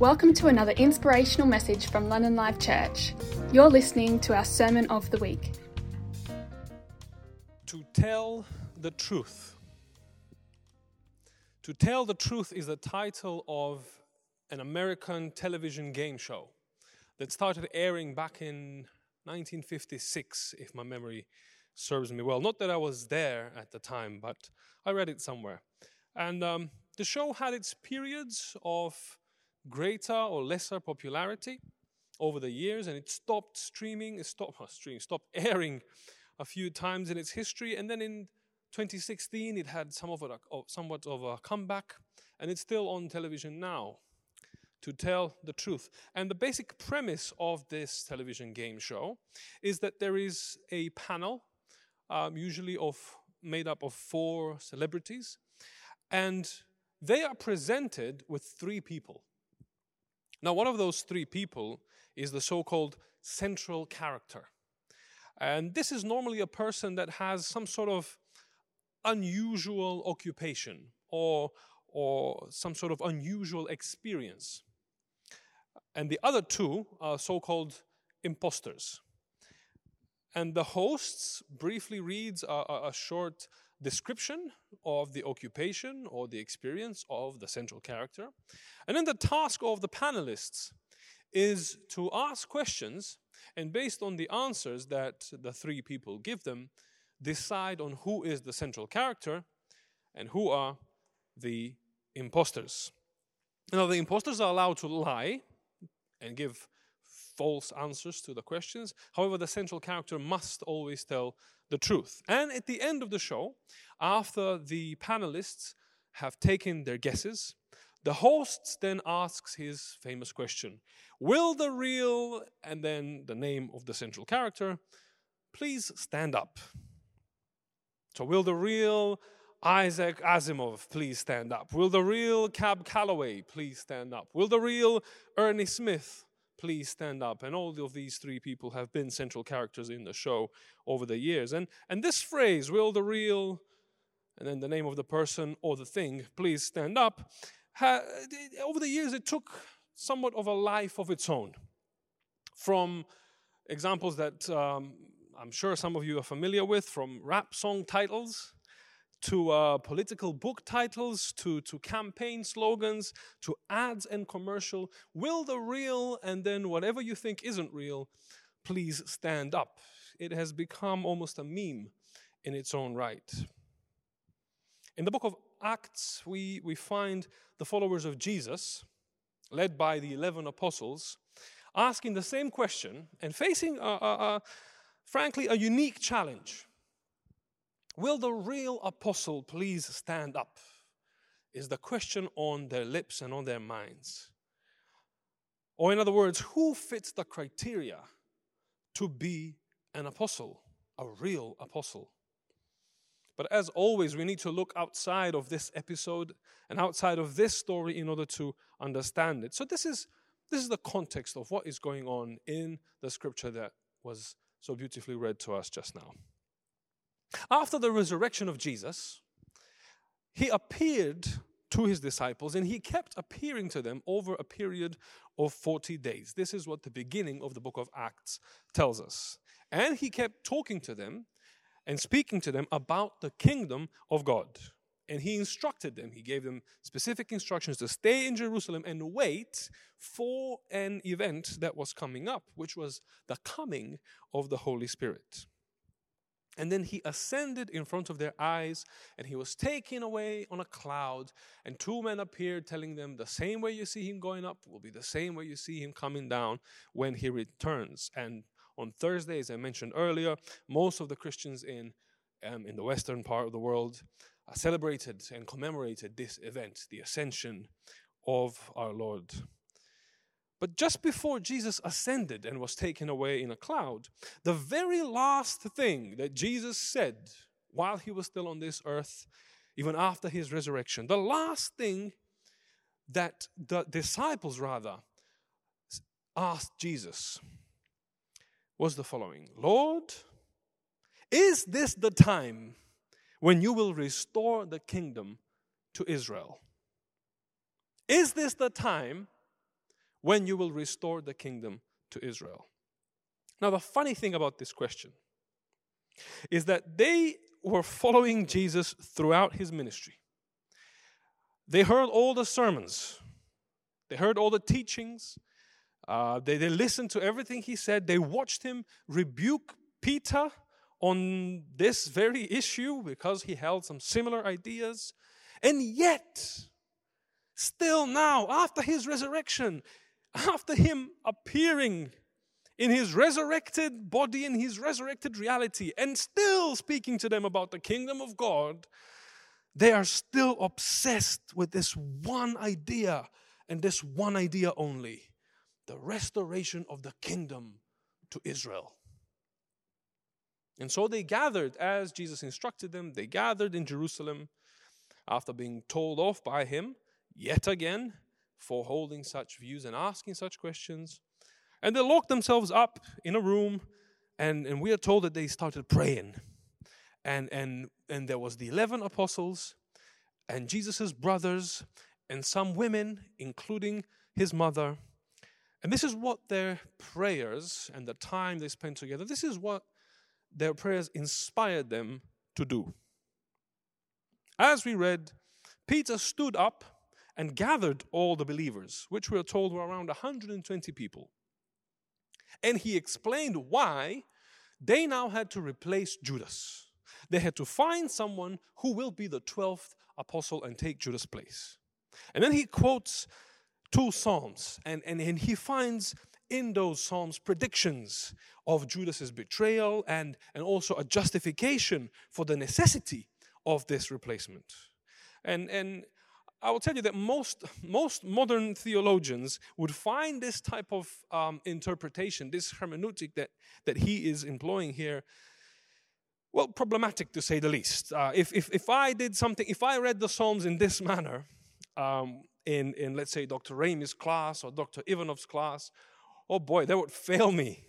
Welcome to another inspirational message from London Live Church. You're listening to our Sermon of the Week. To tell the truth. To tell the truth is the title of an American television game show that started airing back in 1956, if my memory serves me well. Not that I was there at the time, but I read it somewhere. And um, the show had its periods of greater or lesser popularity over the years, and it stopped streaming, it stopped streaming, stopped airing a few times in its history, and then in 2016 it had some of a, somewhat of a comeback, and it's still on television now to tell the truth. And the basic premise of this television game show is that there is a panel, um, usually of made up of four celebrities, and they are presented with three people. Now, one of those three people is the so called central character. And this is normally a person that has some sort of unusual occupation or, or some sort of unusual experience. And the other two are so called imposters. And the hosts briefly reads a, a, short description of the occupation or the experience of the central character. And then the task of the panelists is to ask questions and based on the answers that the three people give them, decide on who is the central character and who are the imposters. Now, the imposters are allowed to lie and give false answers to the questions. However, the central character must always tell the truth. And at the end of the show, after the panelists have taken their guesses, the host then asks his famous question Will the real, and then the name of the central character, please stand up? So, will the real Isaac Asimov please stand up? Will the real Cab Calloway please stand up? Will the real Ernie Smith please stand up? And all of these three people have been central characters in the show over the years. And, and this phrase, will the real, and then the name of the person or the thing, please stand up, ha, over the years it took somewhat of a life of its own. From examples that um, I'm sure some of you are familiar with, from rap song titles to uh, political book titles, to, to campaign slogans, to ads and commercial. Will the real, and then whatever you think isn't real, please stand up. It has become almost a meme in its own right. In the book of Acts, we, we find the followers of Jesus, led by the 11 apostles, asking the same question and facing, a, a, a, frankly, a unique challenge. Will the real apostle please stand up? Is the question on their lips and on their minds. Or, in other words, who fits the criteria to be an apostle, a real apostle? But as always, we need to look outside of this episode and outside of this story in order to understand it. So, this is, this is the context of what is going on in the scripture that was so beautifully read to us just now. After the resurrection of Jesus, he appeared to his disciples and he kept appearing to them over a period of 40 days. This is what the beginning of the book of Acts tells us. And he kept talking to them and speaking to them about the kingdom of God. And he instructed them, he gave them specific instructions to stay in Jerusalem and wait for an event that was coming up, which was the coming of the Holy Spirit. And then he ascended in front of their eyes, and he was taken away on a cloud. And two men appeared, telling them, The same way you see him going up will be the same way you see him coming down when he returns. And on Thursday, as I mentioned earlier, most of the Christians in, um, in the western part of the world uh, celebrated and commemorated this event, the ascension of our Lord. But just before Jesus ascended and was taken away in a cloud, the very last thing that Jesus said while he was still on this earth, even after his resurrection, the last thing that the disciples rather asked Jesus was the following Lord, is this the time when you will restore the kingdom to Israel? Is this the time when you will restore the kingdom to Israel? Now, the funny thing about this question is that they were following Jesus throughout his ministry. They heard all the sermons, they heard all the teachings, uh, they, they listened to everything he said, they watched him rebuke Peter on this very issue because he held some similar ideas. And yet, still now, after his resurrection, after him appearing in his resurrected body, in his resurrected reality, and still speaking to them about the kingdom of God, they are still obsessed with this one idea and this one idea only the restoration of the kingdom to Israel. And so they gathered as Jesus instructed them, they gathered in Jerusalem after being told off by him yet again for holding such views and asking such questions. And they locked themselves up in a room, and, and we are told that they started praying. And, and, and there was the 11 apostles, and Jesus' brothers, and some women, including his mother. And this is what their prayers and the time they spent together, this is what their prayers inspired them to do. As we read, Peter stood up and gathered all the believers, which we are told were around 120 people. And he explained why they now had to replace Judas. They had to find someone who will be the 12th apostle and take Judas' place. And then he quotes two Psalms, and, and, and he finds in those Psalms predictions of Judas's betrayal and, and also a justification for the necessity of this replacement. And, and I will tell you that most, most modern theologians would find this type of um, interpretation, this hermeneutic that, that he is employing here, well, problematic to say the least. Uh, if, if, if I did something, if I read the Psalms in this manner, um, in, in let's say Dr. Ramey's class or Dr. Ivanov's class, oh boy, that would fail me.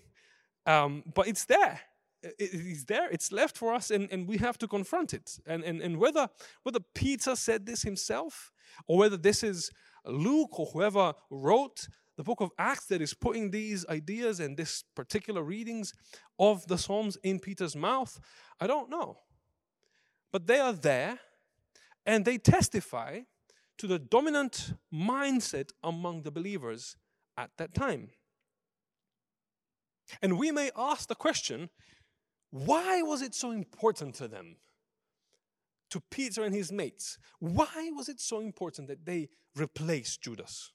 Um, but it's there it's there it's left for us and, and we have to confront it and, and, and whether whether peter said this himself or whether this is luke or whoever wrote the book of acts that is putting these ideas and this particular readings of the psalms in peter's mouth i don't know but they are there and they testify to the dominant mindset among the believers at that time and we may ask the question why was it so important to them? To Peter and his mates. Why was it so important that they replaced Judas?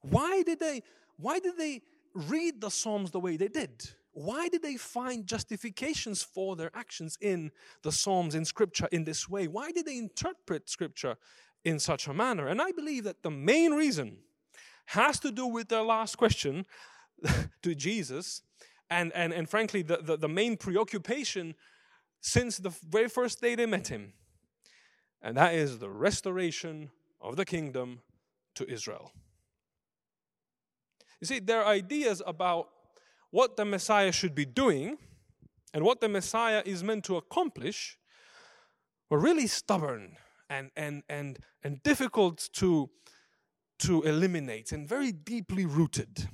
Why did they why did they read the Psalms the way they did? Why did they find justifications for their actions in the Psalms in Scripture in this way? Why did they interpret Scripture in such a manner? And I believe that the main reason has to do with their last question to Jesus and, and, and frankly, the, the, the main preoccupation since the very first day they met him. And that is the restoration of the kingdom to Israel. You see, their ideas about what the Messiah should be doing and what the Messiah is meant to accomplish were really stubborn and, and, and, and difficult to, to eliminate and very deeply rooted.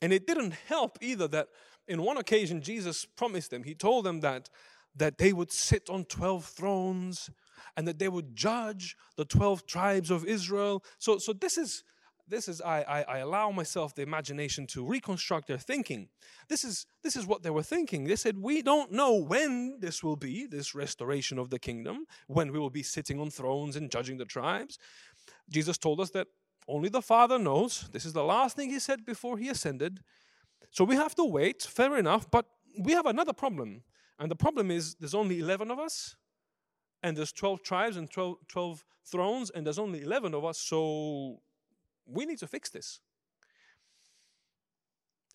And it didn't help either that in one occasion Jesus promised them, he told them that, that they would sit on 12 thrones and that they would judge the 12 tribes of Israel. So, so this is this is I, I, I, allow myself the imagination to reconstruct their thinking this is this is what they were thinking they said we don't know when this will be this restoration of the kingdom when we will be sitting on thrones and judging the tribes jesus told us that only the Father knows. This is the last thing he said before he ascended. So we have to wait, fair enough, but we have another problem. And the problem is there's only 11 of us, and there's 12 tribes and 12, 12 thrones, and there's only 11 of us, so we need to fix this.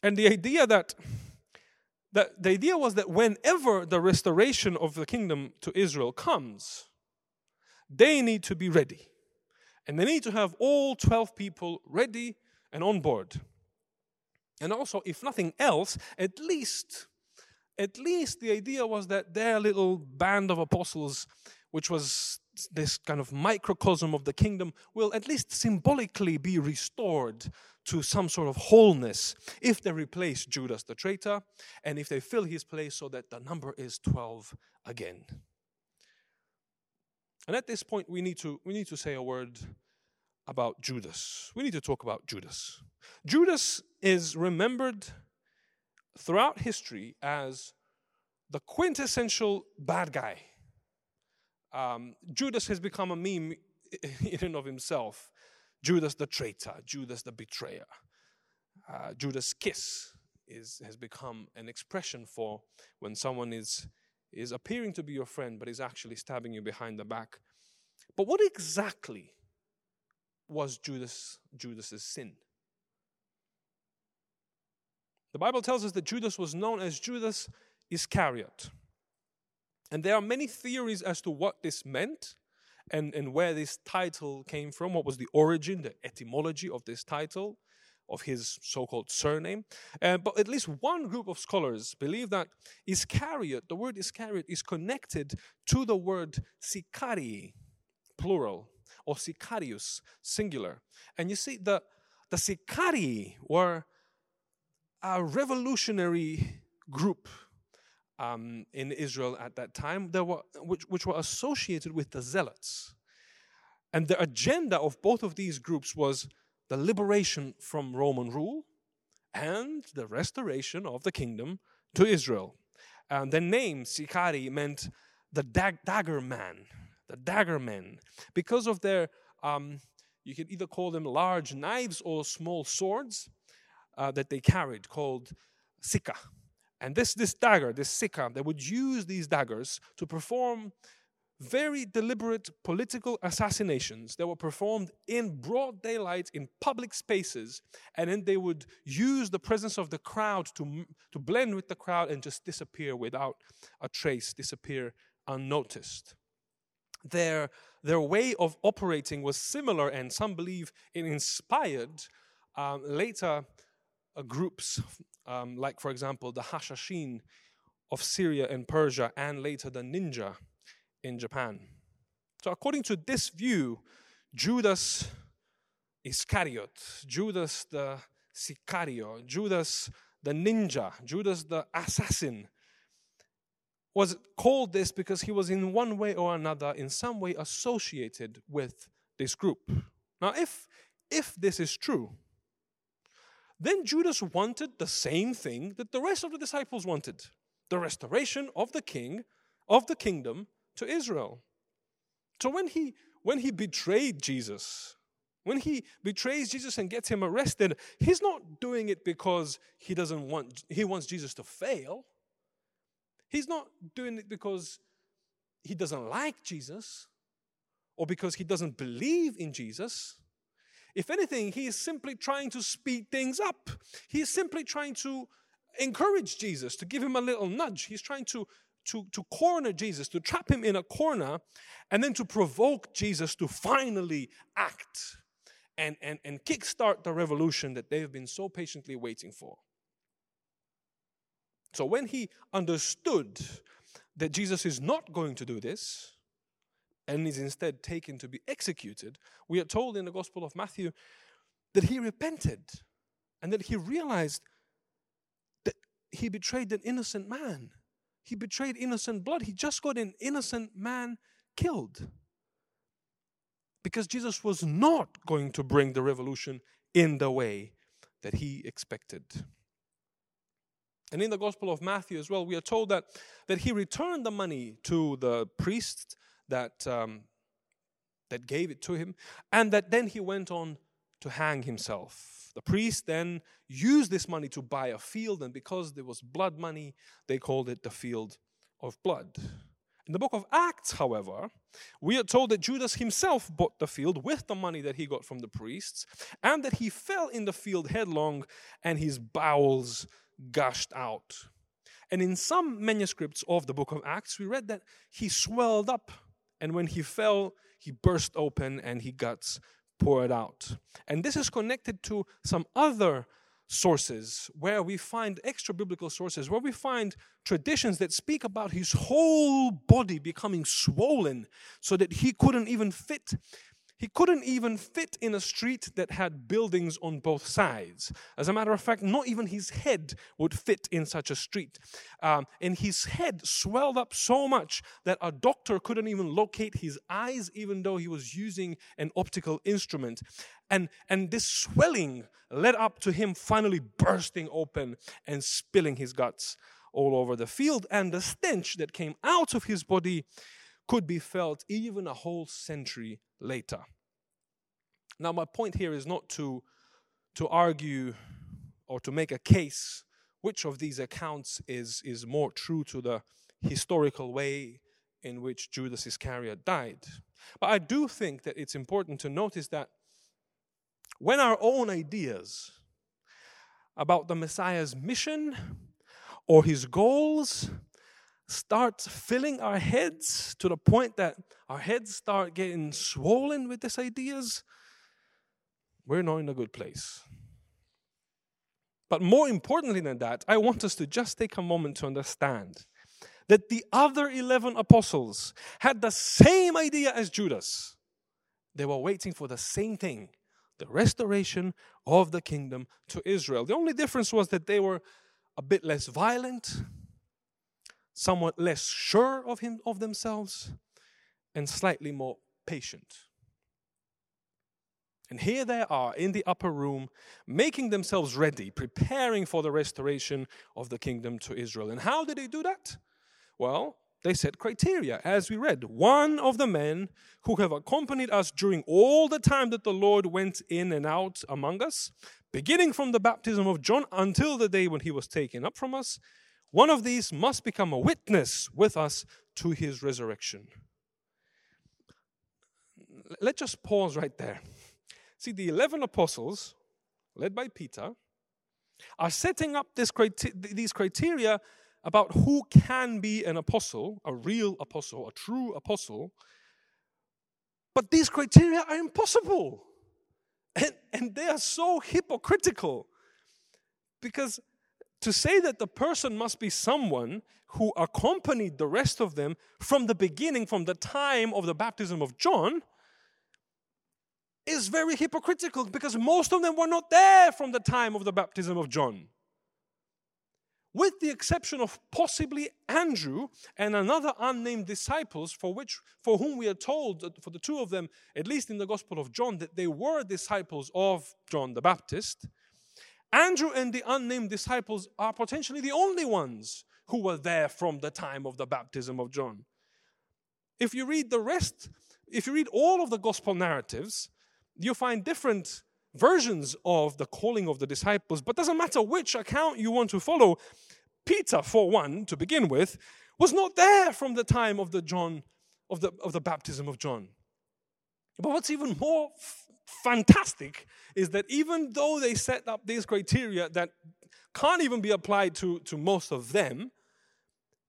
And the idea that that the idea was that whenever the restoration of the kingdom to Israel comes, they need to be ready. And they need to have all 12 people ready and on board. And also, if nothing else, at least, at least the idea was that their little band of apostles, which was this kind of microcosm of the kingdom will at least symbolically be restored to some sort of wholeness if they replace Judas the traitor and if they fill his place so that the number is 12 again. And at this point we need to we need to say a word about Judas. We need to talk about Judas. Judas is remembered throughout history as the quintessential bad guy. Um, Judas has become a meme in and of himself. Judas the traitor, Judas the betrayer. Uh, Judas' kiss is, has become an expression for when someone is, is appearing to be your friend but is actually stabbing you behind the back. But what exactly was Judas Judas's sin? The Bible tells us that Judas was known as Judas Iscariot. And there are many theories as to what this meant and, and where this title came from, what was the origin, the etymology of this title, of his so called surname. Uh, but at least one group of scholars believe that Iscariot, the word Iscariot, is connected to the word Sicarii, plural, or Sicarius, singular. And you see, the, the Sicarii were a revolutionary group um, in Israel at that time, there were, which, which were associated with the Zealots. And the agenda of both of these groups was the liberation from Roman rule and the restoration of the kingdom to Israel. And the name Sicarii meant the dag- dagger man, the dagger men, because of their, um, you can either call them large knives or small swords uh, that they carried, called sica. And this, this dagger, this sica, they would use these daggers to perform very deliberate political assassinations that were performed in broad daylight in public spaces. And then they would use the presence of the crowd to, to blend with the crowd and just disappear without a trace, disappear unnoticed. Their, their way of operating was similar, and some believe it inspired um, later uh, groups um, like, for example, the Hashashin of Syria and Persia, and later the ninja in Japan. So, according to this view, Judas Iscariot, Judas the Sicario, Judas the ninja, Judas the assassin, was called this because he was in one way or another, in some way associated with this group. Now, if, if this is true, then Judas wanted the same thing that the rest of the disciples wanted the restoration of the king, of the kingdom to Israel. So when he when he betrayed Jesus, when he betrays Jesus and gets him arrested, he's not doing it because he doesn't want he wants Jesus to fail. He's not doing it because he doesn't like Jesus or because he doesn't believe in Jesus. If anything, he is simply trying to speed things up. He is simply trying to encourage Jesus, to give him a little nudge. He's trying to, to, to corner Jesus, to trap him in a corner, and then to provoke Jesus to finally act and, and, and kickstart the revolution that they have been so patiently waiting for. So when he understood that Jesus is not going to do this, and is instead taken to be executed, we are told in the Gospel of Matthew that he repented and that he realized that he betrayed an innocent man. He betrayed innocent blood. He just got an innocent man killed. Because Jesus was not going to bring the revolution in the way that he expected. And in the Gospel of Matthew as well, we are told that, that he returned the money to the priest that, um, that gave it to him, and that then he went on to hang himself. The priest then used this money to buy a field, and because there was blood money, they called it the field of blood. In the book of Acts, however, we are told that Judas himself bought the field with the money that he got from the priests, and that he fell in the field headlong and his bowels gushed out. And in some manuscripts of the book of Acts, we read that he swelled up and when he fell, he burst open and he guts poured out. And this is connected to some other sources, where we find extra biblical sources, where we find traditions that speak about his whole body becoming swollen so that he couldn't even fit he couldn't even fit in a street that had buildings on both sides. As a matter of fact, not even his head would fit in such a street. Um, and his head swelled up so much that a doctor couldn't even locate his eyes, even though he was using an optical instrument. And, and this swelling led up to him finally bursting open and spilling his guts all over the field. And the stench that came out of his body could be felt even a whole century later. Now, my point here is not to, to argue or to make a case which of these accounts is, is more true to the historical way in which Judas Iscariot died. But I do think that it's important to notice that when our own ideas about the Messiah's mission or his goals start filling our heads to the point that our heads start getting swollen with these ideas, we're not in a good place. But more importantly than that, I want us to just take a moment to understand that the other 11 apostles had the same idea as Judas. They were waiting for the same thing the restoration of the kingdom to Israel. The only difference was that they were a bit less violent, somewhat less sure of him of themselves and slightly more patient. And here they are in the upper room, making themselves ready, preparing for the restoration of the kingdom to Israel. And how did they do that? Well, they set criteria, as we read. One of the men who have accompanied us during all the time that the Lord went in and out among us, beginning from the baptism of John until the day when he was taken up from us, one of these must become a witness with us to his resurrection. Let's just pause right there. See, the 11 apostles, led by Peter, are setting up these criteria about who can be an apostle, a real apostle, a true apostle. But these criteria are impossible. And, and they are so hypocritical because to say that the person must be someone who accompanied the rest of them from the beginning, from the time of the baptism of John, is very hypocritical because most of them were not there from the time of the baptism of John. With the exception of possibly Andrew and another unnamed disciples, for which for whom we are told for the two of them, at least in the Gospel of John, that they were disciples of John the Baptist. Andrew and the unnamed disciples are potentially the only ones who were there from the time of the baptism of John. If you read the rest, if you read all of the gospel narratives, you find different versions of the calling of the disciples, but doesn't matter which account you want to follow. Peter, for one, to begin with, was not there from the time of the John of the, of the baptism of John. But what's even more fantastic is that even though they set up these criteria that can't even be applied to, to most of them,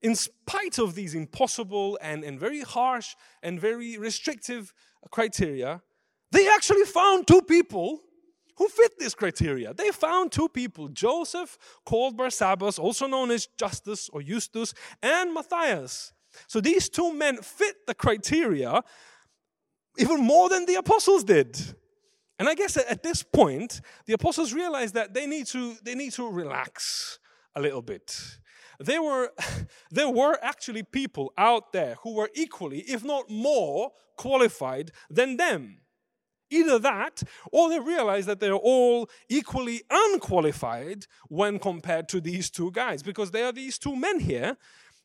in spite of these impossible and, and very harsh and very restrictive criteria, they actually found two people who fit this criteria. They found two people Joseph, called Barsabbas, also known as Justus or Justus, and Matthias. So these two men fit the criteria even more than the apostles did. And I guess at this point, the apostles realized that they need to, they need to relax a little bit. There were, there were actually people out there who were equally, if not more, qualified than them. Either that, or they realize that they're all equally unqualified when compared to these two guys, because there are these two men here,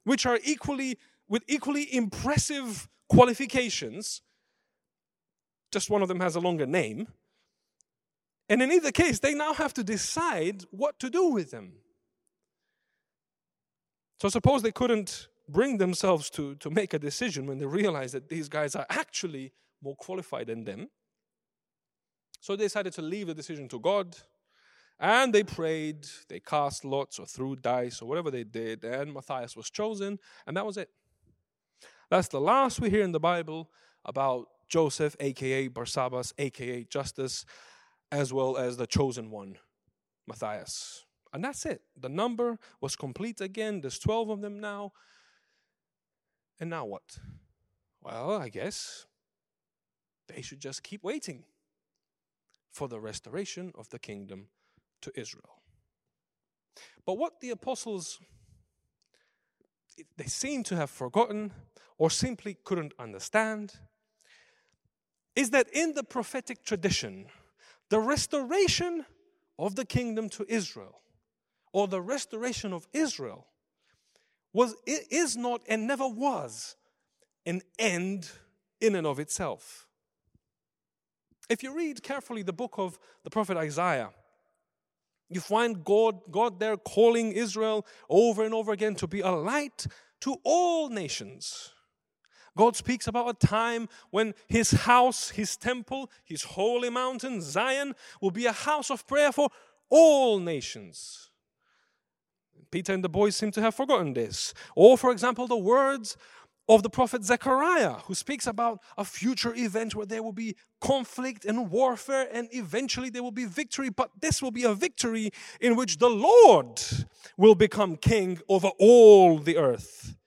which are equally, with equally impressive qualifications, just one of them has a longer name. And in either case, they now have to decide what to do with them. So suppose they couldn't bring themselves to, to make a decision when they realize that these guys are actually more qualified than them. So they decided to leave the decision to God. And they prayed, they cast lots or threw dice or whatever they did, and Matthias was chosen, and that was it. That's the last we hear in the Bible about Joseph, aka Barsabbas, aka Justus, as well as the chosen one, Matthias. And that's it. The number was complete again. There's 12 of them now. And now what? Well, I guess they should just keep waiting for the restoration of the kingdom to Israel. But what the apostles they seem to have forgotten or simply couldn't understand is that in the prophetic tradition, the restoration of the kingdom to Israel or the restoration of Israel was is not and never was an end in and of itself. If you read carefully the book of the prophet Isaiah, you find God, God there calling Israel over and over again to be a light to all nations. God speaks about a time when his house, his temple, his holy mountain, Zion, will be a house of prayer for all nations. Peter and the boys seem to have forgotten this. Or, for example, the words of the prophet Zechariah, who speaks about a future event where there will be conflict and warfare, and eventually there will be victory. But this will be a victory in which the Lord will become king over all the earth.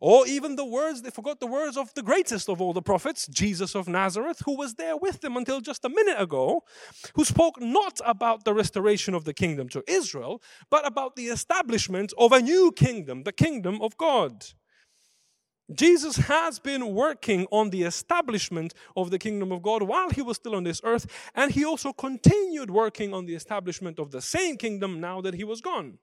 Or even the words, they forgot the words of the greatest of all the prophets, Jesus of Nazareth, who was there with them until just a minute ago, who spoke not about the restoration of the kingdom to Israel, but about the establishment of a new kingdom, the kingdom of God. Jesus has been working on the establishment of the kingdom of God while he was still on this earth, and he also continued working on the establishment of the same kingdom now that he was gone.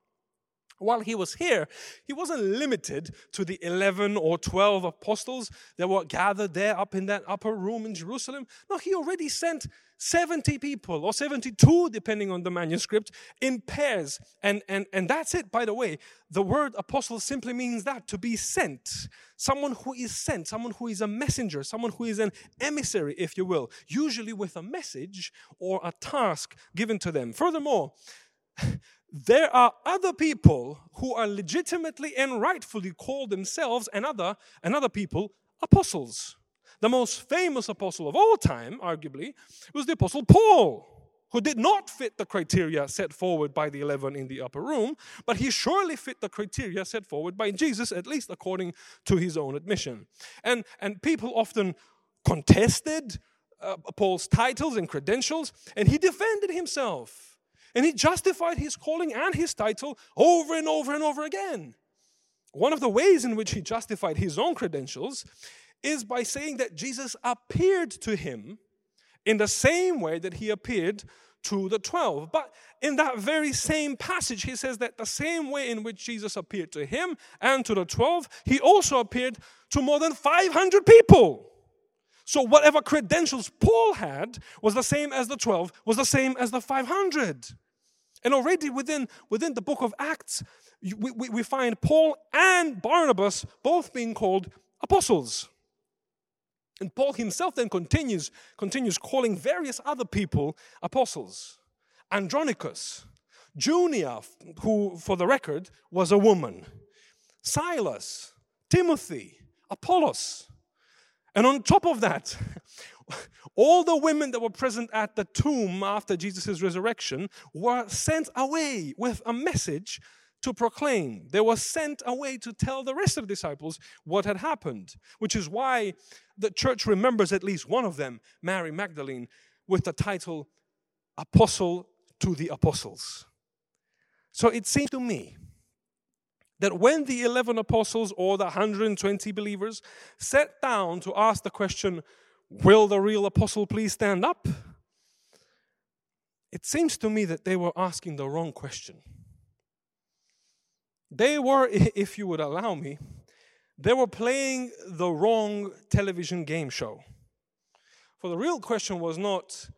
While he was here, he wasn't limited to the 11 or 12 apostles that were gathered there up in that upper room in Jerusalem. No, he already sent 70 people or 72, depending on the manuscript, in pairs. And, and, and that's it, by the way. The word apostle simply means that to be sent. Someone who is sent, someone who is a messenger, someone who is an emissary, if you will, usually with a message or a task given to them. Furthermore, there are other people who are legitimately and rightfully called themselves and other, and other people apostles. The most famous apostle of all time, arguably, was the apostle Paul, who did not fit the criteria set forward by the 11 in the upper room, but he surely fit the criteria set forward by Jesus, at least according to his own admission. And, and people often contested uh, Paul's titles and credentials, and he defended himself. And he justified his calling and his title over and over and over again. One of the ways in which he justified his own credentials is by saying that Jesus appeared to him in the same way that he appeared to the 12. But in that very same passage, he says that the same way in which Jesus appeared to him and to the 12, he also appeared to more than 500 people. So whatever credentials Paul had was the same as the 12, was the same as the 500. And already within, within the book of Acts, we, we, we find Paul and Barnabas both being called apostles. And Paul himself then continues, continues calling various other people apostles. Andronicus, Junia, who, for the record, was a woman, Silas, Timothy, Apollos. And on top of that, all the women that were present at the tomb after Jesus' resurrection were sent away with a message to proclaim. They were sent away to tell the rest of the disciples what had happened, which is why the church remembers at least one of them, Mary Magdalene, with the title Apostle to the Apostles. So it seems to me that when the 11 apostles or the 120 believers sat down to ask the question, Will the real apostle please stand up? It seems to me that they were asking the wrong question. They were, if you would allow me, they were playing the wrong television game show. For the real question was not,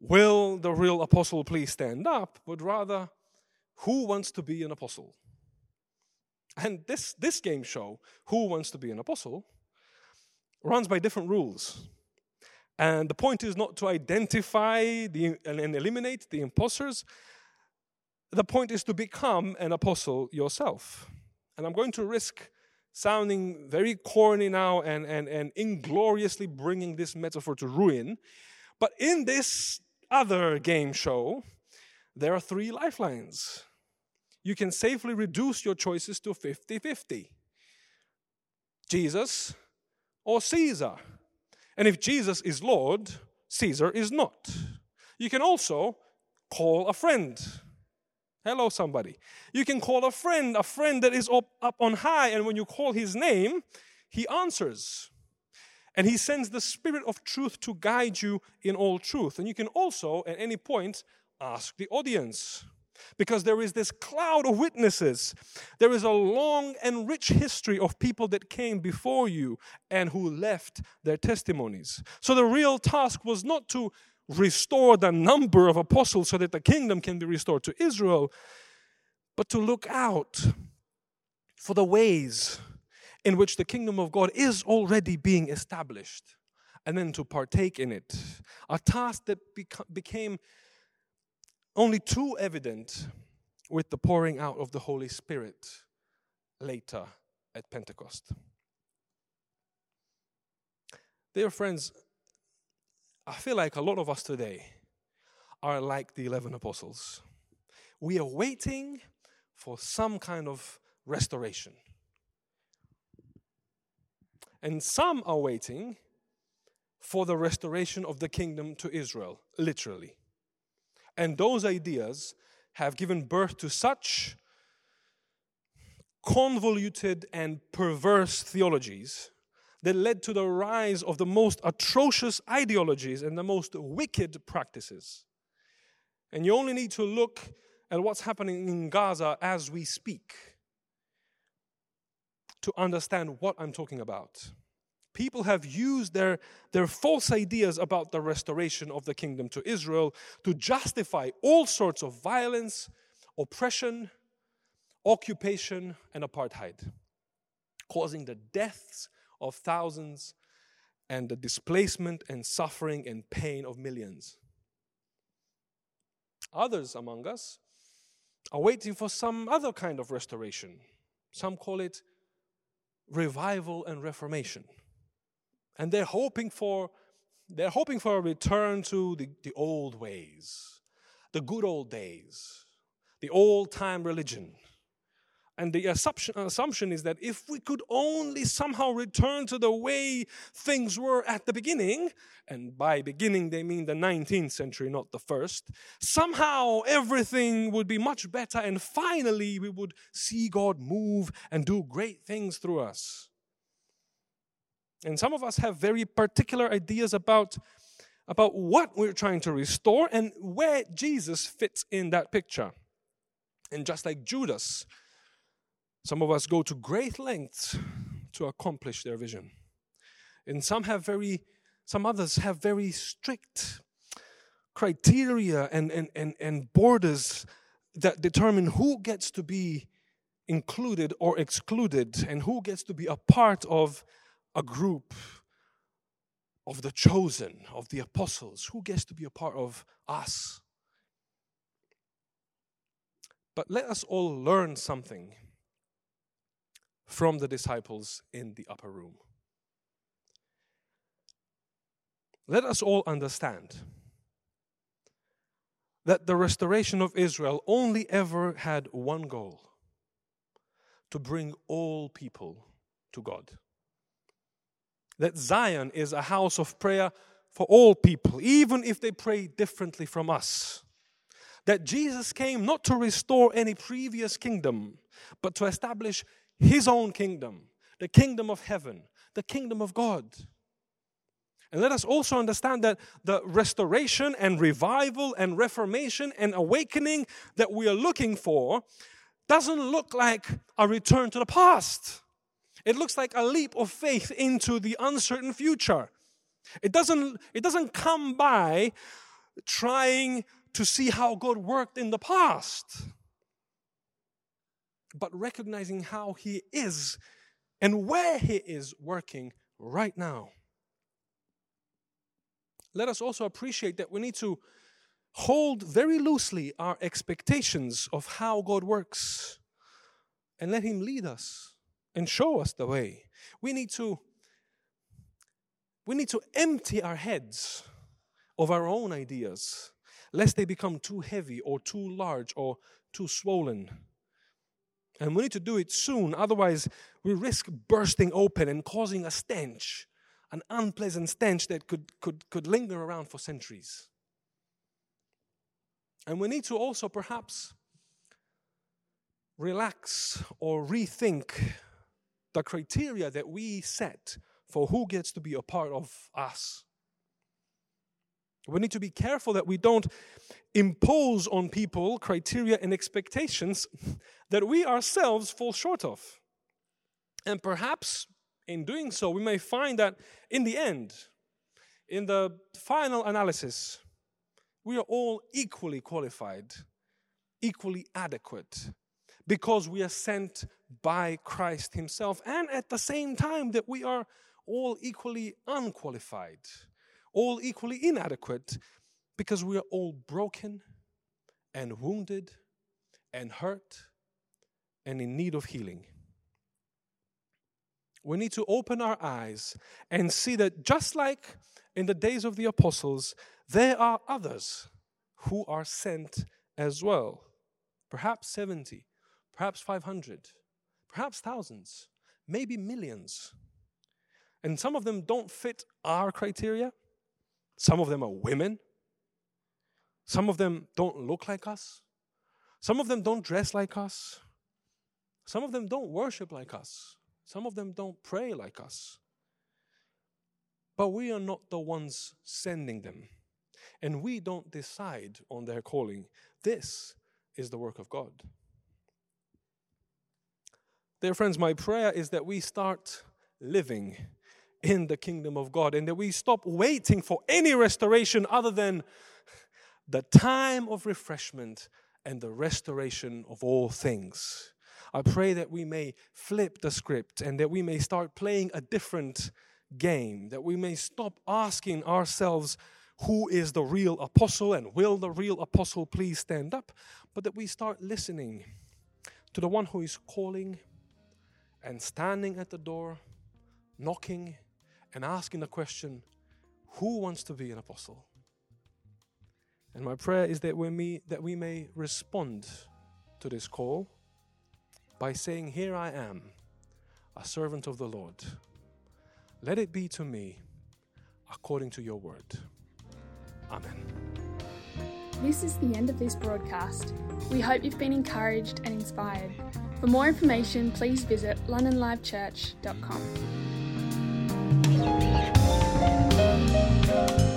will the real apostle please stand up, but rather, who wants to be an apostle? And this, this game show, Who Wants to Be an Apostle, runs by different rules. And the point is not to identify the, and eliminate the imposters. The point is to become an apostle yourself. And I'm going to risk sounding very corny now and, and, and ingloriously bringing this metaphor to ruin. But in this other game show, there are three lifelines. You can safely reduce your choices to 50 50 Jesus or Caesar. And if Jesus is Lord, Caesar is not. You can also call a friend. Hello, somebody. You can call a friend, a friend that is up, up on high, and when you call his name, he answers. And he sends the Spirit of truth to guide you in all truth. And you can also, at any point, ask the audience. Because there is this cloud of witnesses. There is a long and rich history of people that came before you and who left their testimonies. So the real task was not to restore the number of apostles so that the kingdom can be restored to Israel, but to look out for the ways in which the kingdom of God is already being established and then to partake in it. A task that beca- became only too evident with the pouring out of the Holy Spirit later at Pentecost. Dear friends, I feel like a lot of us today are like the 11 apostles. We are waiting for some kind of restoration. And some are waiting for the restoration of the kingdom to Israel, literally. And those ideas have given birth to such convoluted and perverse theologies that led to the rise of the most atrocious ideologies and the most wicked practices. And you only need to look at what's happening in Gaza as we speak to understand what I'm talking about. People have used their, their false ideas about the restoration of the kingdom to Israel to justify all sorts of violence, oppression, occupation, and apartheid, causing the deaths of thousands and the displacement and suffering and pain of millions. Others among us are waiting for some other kind of restoration. Some call it revival and reformation. And they're hoping for they're hoping for a return to the, the old ways, the good old days, the old time religion. And the assumption, assumption is that if we could only somehow return to the way things were at the beginning, and by beginning they mean the 19th century, not the first, somehow everything would be much better, and finally we would see God move and do great things through us. And some of us have very particular ideas about, about what we're trying to restore and where Jesus fits in that picture. And just like Judas, some of us go to great lengths to accomplish their vision. And some have very, some others have very strict criteria and, and, and, and borders that determine who gets to be included or excluded and who gets to be a part of a group of the chosen, of the apostles, who gets to be a part of us. But let us all learn something from the disciples in the upper room. Let us all understand that the restoration of Israel only ever had one goal to bring all people to God. That Zion is a house of prayer for all people, even if they pray differently from us. That Jesus came not to restore any previous kingdom, but to establish his own kingdom, the kingdom of heaven, the kingdom of God. And let us also understand that the restoration and revival and reformation and awakening that we are looking for doesn't look like a return to the past. It looks like a leap of faith into the uncertain future. It doesn't, it doesn't come by trying to see how God worked in the past but recognizing how He is and where He is working right now. Let us also appreciate that we need to hold very loosely our expectations of how God works and let Him lead us and show us the way. We need to we need to empty our heads of our own ideas lest they become too heavy or too large or too swollen. And we need to do it soon, otherwise, we risk bursting open and causing a stench, an unpleasant stench that could, could, could linger around for centuries. And we need to also perhaps relax or rethink the criteria that we set for who gets to be a part of us. We need to be careful that we don't impose on people criteria and expectations that we ourselves fall short of. And perhaps in doing so, we may find that in the end, in the final analysis, we are all equally qualified, equally adequate, because we are sent by Christ Himself, and at the same time that we are all equally unqualified, all equally inadequate, because we are all broken and wounded and hurt and in need of healing. We need to open our eyes and see that just like in the days of the apostles, there are others who are sent as well. Perhaps 70, perhaps 500, perhaps thousands, maybe millions. And some of them don't fit our criteria. Some of them are women. Some of them don't look like us. Some of them don't dress like us. Some of them don't worship like us. Some of them don't pray like us. But we are not the ones sending them. And we don't decide on their calling. This is the work of God. Dear friends, my prayer is that we start living in the kingdom of God and that we stop waiting for any restoration other than the time of refreshment and the restoration of all things. I pray that we may flip the script and that we may start playing a different game, that we may stop asking ourselves, who is the real apostle and will the real apostle please stand up, but that we start listening to the one who is calling and standing at the door, knocking and asking the question, who wants to be an apostle? And my prayer is that we, that we may respond to this call by saying, Here I am, a servant of the Lord. Let it be to me according to your word. Amen. This is the end of this broadcast. We hope you've been encouraged and inspired. For more information, please visit londonlivechurch.com.